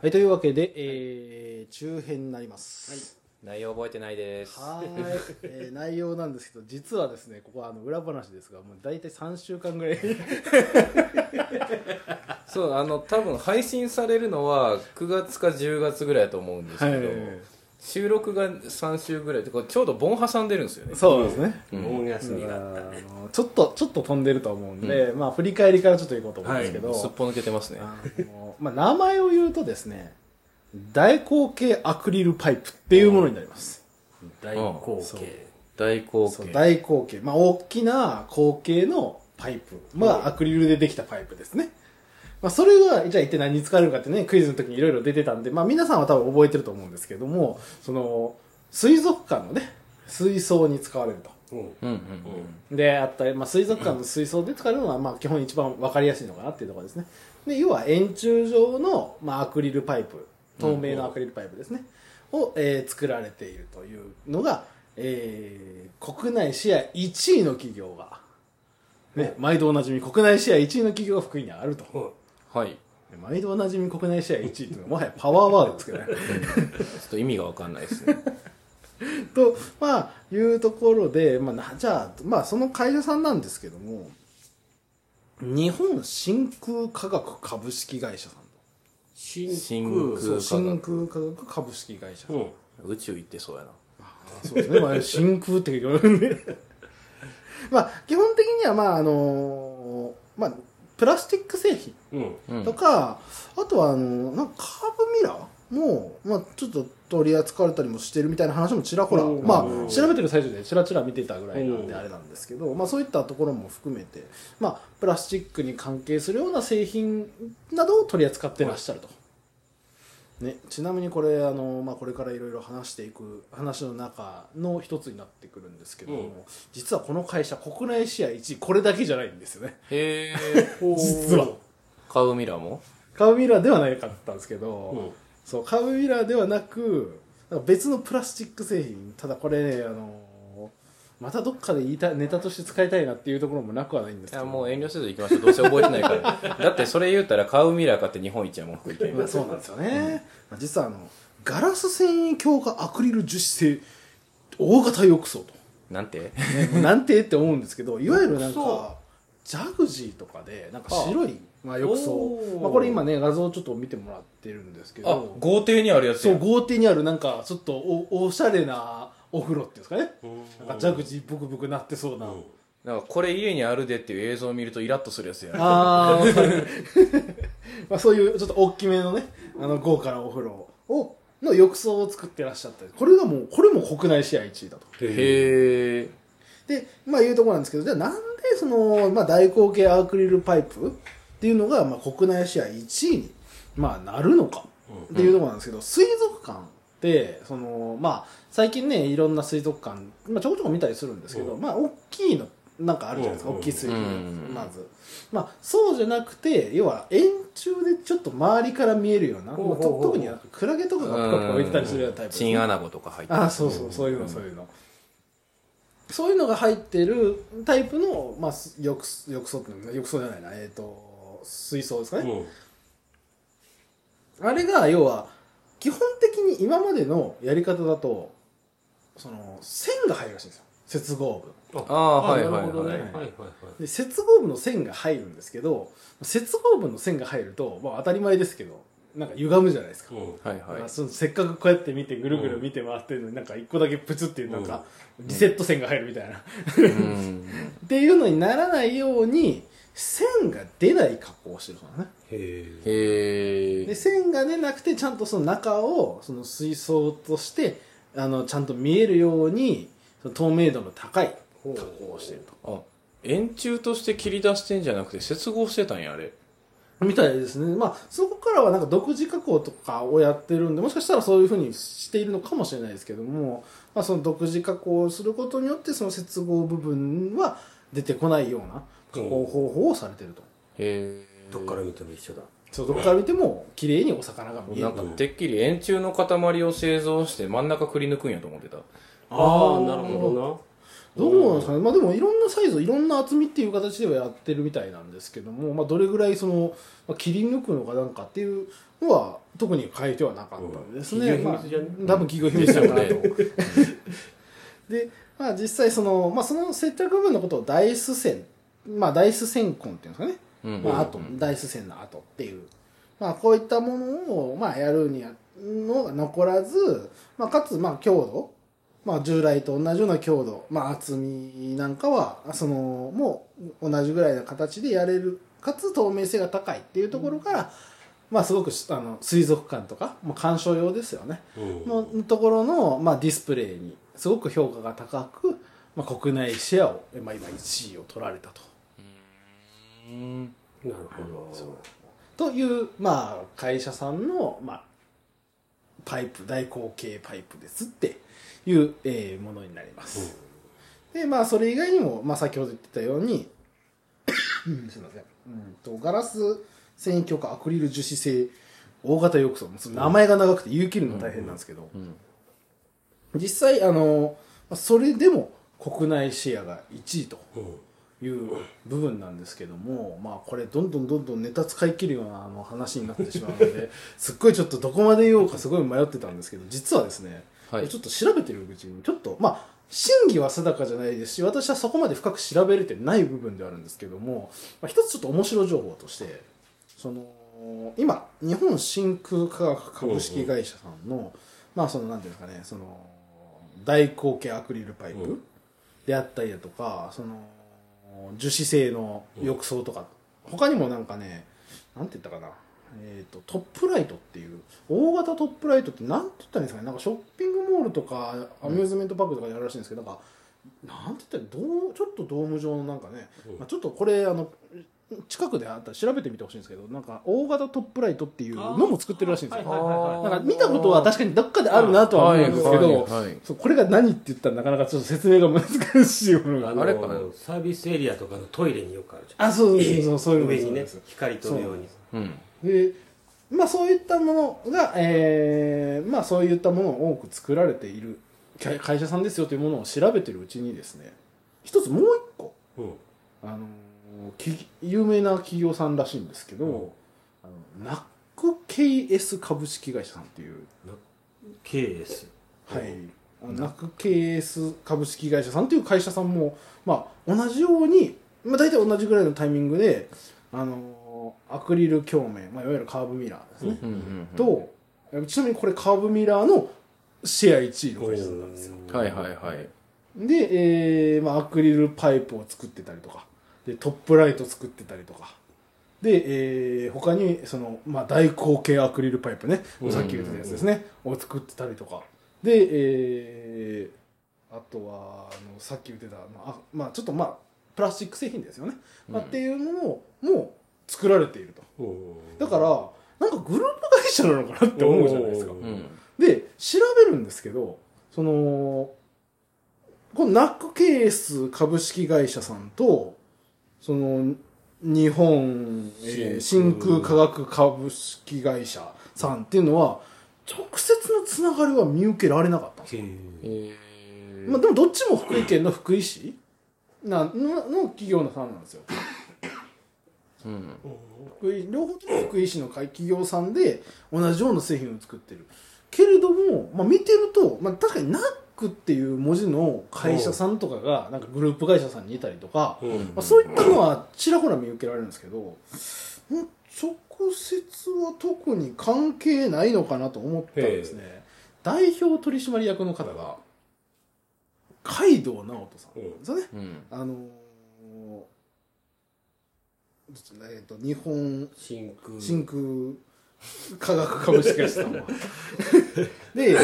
はい、というわけで、えー、中編になります。内容覚えてないです。はーい、えー内容なんですけど、実はですね、ここはあの裏話ですが、もう大体3週間ぐらい。そうあの多分配信されるのは9月か10月ぐらいだと思うんですけど、収録が3週ぐらいでこれちょうど盆挟んでるんですよねそうですね。うん盆休みがあったちょっと、ちょっと飛んでると思うんで、まあ、振り返りからちょっといこうと思うんですけど、すっぽ抜けてますねあのまあ、名前を言うとですね、大口径アクリルパイプっていうものになります。大口径大口径大口径。まあ、大きな口径のパイプ。まあ、アクリルでできたパイプですね。まあ、それが、じゃあ一体何に使われるかってね、クイズの時にいろいろ出てたんで、まあ、皆さんは多分覚えてると思うんですけども、その、水族館のね、水槽に使われると。うんうんうんうんで、あったり、まあ、水族館の水槽で使われるのは、まあ、基本一番わかりやすいのかなっていうところですね。で、要は円柱状の、まあ、アクリルパイプ、透明のアクリルパイプですね、を、えー作られているというのが、えー国内シェア1位の企業が、ね、毎度おなじみ国内シェア1位の企業が福井にあると。うんはい毎度おなじみ国内シェア1位っていうのは、もはやパワーワードですけどね。ちょっと意味がわかんないですね と、まあ、いうところで、まあな、じゃあ、まあ、その会社さんなんですけども、日本真空科学株式会社さん真真空真空科学株式会社。うん宇宙行ってそうやなそうですね。まあ、真空って言われるんで。まあ、基本的には、まあ、あのまあ、プラスチック製品うん。うんとか、あとは、あのなんかカーブミラーも、まあ、ちょっと取り扱われたりもしてるみたいな話もちらほら、うん。まあ、調べてる最中でちらちら見てたぐらいなんでうんあれなんですけど、まあ、そういったところも含めて、まあ、プラスチックに関係するような製品などを取り扱ってらっしゃると。ね、ちなみにこれあの、まあ、これからいろいろ話していく話の中の一つになってくるんですけども、うん。実はこの会社国内シェア1位これだけじゃないんですよね。へえ 実は。カウミラーも？カーブミラーではなかったんですけど、うん。そうカーブミラーではなく別のプラスチック製品ただこれねあのまたどっかで言いたいネタとして使いたいなっていうところもなくはないんですけど。いやもう遠慮せず行きましょう。どうせ覚えてないから。だってそれ言うたらカウミラー買って日本一やもん福井県まあそうなんですよね、まあ実はあのガラス繊維強化アクリル樹脂製大型浴槽と、なんて？ね、なんてって思うんですけど いわゆるなんかジャグジーとかでなんか白いまあ、浴槽まあ、これ今ね画像ちょっと見てもらってるんですけあど豪邸にあるやつそうや豪邸にあるなんかちょっとおおしゃれなお風呂っていうんですかね。うんなんかジャグジーブクブクなってそうな、うんなんかこれ家にあるでっていう映像を見るとイラッとするやつやあー。まあそういうちょっと大きめのねあの豪華なお風呂をの浴槽を作ってらっしゃったり。これがもうこれも国内シェア1位だと。へえでまあいうところなんですけどじゃあなんでその、まあ、大口径アクリルパイプっていうのが、まあ、国内シェア1位に、まあ、なるのかっていうところなんですけど、水族館ってそのまあ最近ねいろんな水族館、まあ、ちょこちょこ見たりするんですけど、うん。まあ大きいのなんかあるじゃないですか、うん大きい水槽、うん。まず。まあそうじゃなくて要は円柱でちょっと周りから見えるような、まあと特になんかクラゲとかがプカプカ浮いてたりするようなタイプねチンアナゴとか入ってる。あそうそうそういうのそういうの、そういうのが入ってるタイプの、まあ、す浴浴槽っていうの浴槽じゃないなえっ、と水槽ですかね、あれが要は基本的に今までのやり方だとその線が入るらしいんですよ。接合部。あああはいはいなるほどね。はい。はいはいはい。で接合部の線が入るんですけど接合部の線が入ると、まあ、当たり前ですけどなんか歪むじゃないですか、うん。はいはい。まあそのせっかくこうやって見てぐるぐる見て回ってるのになんか一個だけプツっていうなんかリセット線が入るみたいな、うん。っていうのにならないように線が出ない加工をしてるそうだね。へへえで線が出なくてちゃんとその中をその水槽としてあのちゃんと見えるようにその透明度の高い加工をしていると。あ円柱として切り出してんじゃなくて接合してたんやあれ。みたいですね。まあそこからはなんか独自加工とかをやってるんでもしかしたらそういうふうにしているのかもしれないですけども、まあ、その独自加工をすることによってその接合部分は出てこないような方法をされてると、へえどっから見ても一緒だ。そうどこから見ても綺麗にお魚が見える。となんかてっきり円柱の塊を製造して真ん中くり抜くんやと思ってた。ああなるほどどうなんですかね、まあ、でもいろんなサイズいろんな厚みっていう形ではやってるみたいなんですけども、まあ、どれぐらいその、まあ、切り抜くのかなんかっていうのは特に書いてはなかったですね、うん。企業秘密じゃね？まあ、多分企業秘密だなと。で、まあ、実際その,、まあ、その接着部分のことをダイス線、まあ、ダイス線痕っていうんですかね、うん。まあ、あとダイス線の後っていう、まあ、こういったものを、まあ、やるにはのが残らず、まあ、かつ、まあ、強度、まあ、従来と同じような強度、まあ、厚みなんかはそのもう同じぐらいの形でやれる。かつ透明性が高いっていうところから、まあ、すごくあの水族館とか、まあ、鑑賞用ですよね。うん。のところの、まあ、ディスプレイにすごく評価が高く、まあ、国内シェアを、まあ、今1位を取られたと。うんなるほど。という、まあ、会社さんの、まあ、パイプ大口径パイプですっていう、えーものになります、でまあそれ以外にも、まあ、先ほど言ってたようにうんすいません、うん、とガラス繊維強化アクリル樹脂製大型浴槽その名前が長くて言い切るの大変なんですけど、うん実際あのまあそれでも国内シェアが1位と。うんいう部分なんですけども、まあこれどんどんどんどんネタ使い切るようなあの話になってしまうので すっごいちょっとどこまで言おうかすごい迷ってたんですけど実はですね、はい。ちょっと調べてるうちにちょっとまあ真偽は定かじゃないですし私はそこまで深く調べれてない部分ではあるんですけども、まあ、一つちょっと面白い情報としてその今日本真空科学株式会社さんの、まあそのなんていうんですかねその大口径アクリルパイプ、うん。であったりだとかその樹脂製の浴槽とか、他にもなんかねなんて言ったかな、えー、とトップライトっていう大型トップライトってなんて言ったらいいんですかね。なんかショッピングモールとかアミューズメントパークとかでやるらしいんですけど、なんかなんて言ったらちょっとドーム状のなんかね、うん。まあ、ちょっとこれあの近くであったら調べてみてほしいんですけどなんか大型トップライトっていうのも作ってるらしいんですよ。はいはいはいはい。なんか見たことは確かにどっかであるなとは思うんですけど、これが何って言ったらなかなかちょっと説明が難しいものがあの。あれかなサービスエリアとかのトイレによくあるじゃん。あそうそうそうそう。いうの上にね光取るようにう。ん。でまあそういったものが、えーまあそういったものを多く作られている会会社さんですよというものを調べてるうちにですね一つもう一個。うん。あのき有名な企業さんらしいんですけど、うん。あの NACKS 株式会社さんっていう、KS はい、あの NACKS 株式会社さんという会社さんも、まあ、同じように、まあ、大体同じぐらいのタイミングであのアクリル鏡面、まあ、いわゆるカーブミラーですね、うんうんとちなみにこれカーブミラーのシェア1位の会社さんなんですよ。はいはいはい。で、えーまあ、アクリルパイプを作ってたりとかでトップライト作ってたりとか。で、えー他にその、まあ、大口径アクリルパイプね、うん。さっき言ったやつですね、を作ってたりとか。で、えーあとはあのさっき言ってた、まああまあ、ちょっとまあプラスチック製品ですよね、まあ、っていうものをもう作られていると。うんだからなんかグループ会社なのかなって思うじゃないですか。で調べるんですけどそのこのナックケース株式会社さんとその日本、えー真空科学株式会社さんっていうのは直接のつながりは見受けられなかったんですよ、えー。まあ、でもどっちも福井県の福井市？なのの企業のさんなんですよ。うん。福井両方とも福井市の企業さんで同じような製品を作ってる。けれども、まあ、見てると、まあ、確かにナックっていう文字の会社さんとかがなんかグループ会社さんにいたりとか、うん。まあ、そういったのはちらほら見受けられるんですけど直接は特に関係ないのかなと思ったらですね。代表取締役の方が海道直人さんなん。ですよね。うん。あのーえー、と日本真空。真空科学株式会社さんは。で、か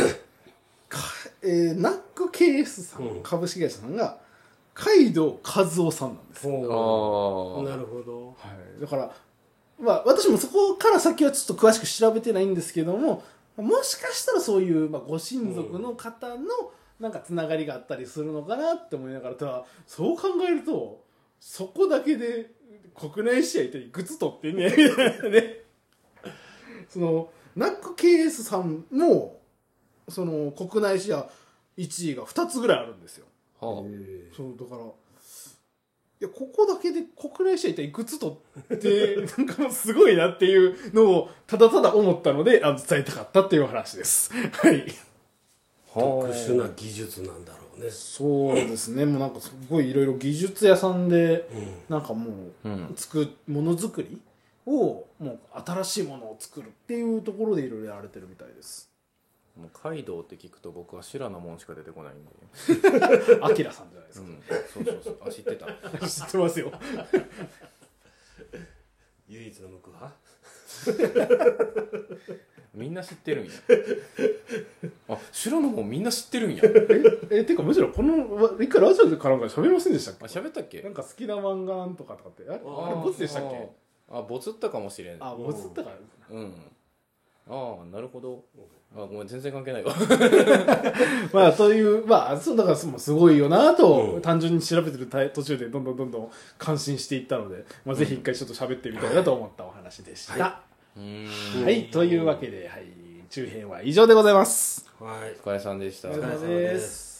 えーナックケースさん、うん。株式会社さんが海道和夫さんなんです、なるほど。はい、だから、まあ、私もそこから先はちょっと詳しく調べてないんですけどももしかしたらそういう、まあ、ご親族の方のなんかつながりがあったりするのかなって思いながらただそう考えるとそこだけで国内試合っていくつ取ってんねやみたいなね。そのナック KS さんもその国内試合1位が2つぐらいあるんですよ。はそうだからいやここだけで国内試合一体いくつとって なんかもうすごいなっていうのをただただ思ったのであの伝えたかったっていう話です。はい。あ特殊な技術なんだろうね。そうですね。もうなんかすごいいろいろ技術屋さんでなんかもううん。作ものづくりをもう新しいものを作るっていうところでいろいろやられてるみたいですもうカイドウって聞くと僕は白なもんしか出てこないんで。アキラさんじゃないですか、うんそうそうそう。あ知ってた。知ってますよ。唯一の無垢派？みんな知ってるんや。あ白のもんみんな知ってるんや。え？てかむしろこのわ一回ラジオでかなんかで喋りませんでしたっあけ喋ったっけ？なんか好きな漫画とかとかってあれああれボツでしたっけ？あボツったかもしれん。あボツったから。うんああなるほど。あごめん全然関係ないわ。まあというまあそうだからすごいよなと、うん。単純に調べてるた途中でどんどんどんどん感心していったので、まあ、ぜひ一回ちょっと喋ってみたいなと思ったお話でした、はうい。ーんというわけで、はい、中編は以上でございます。はい。お疲れさんでした。お疲れ様です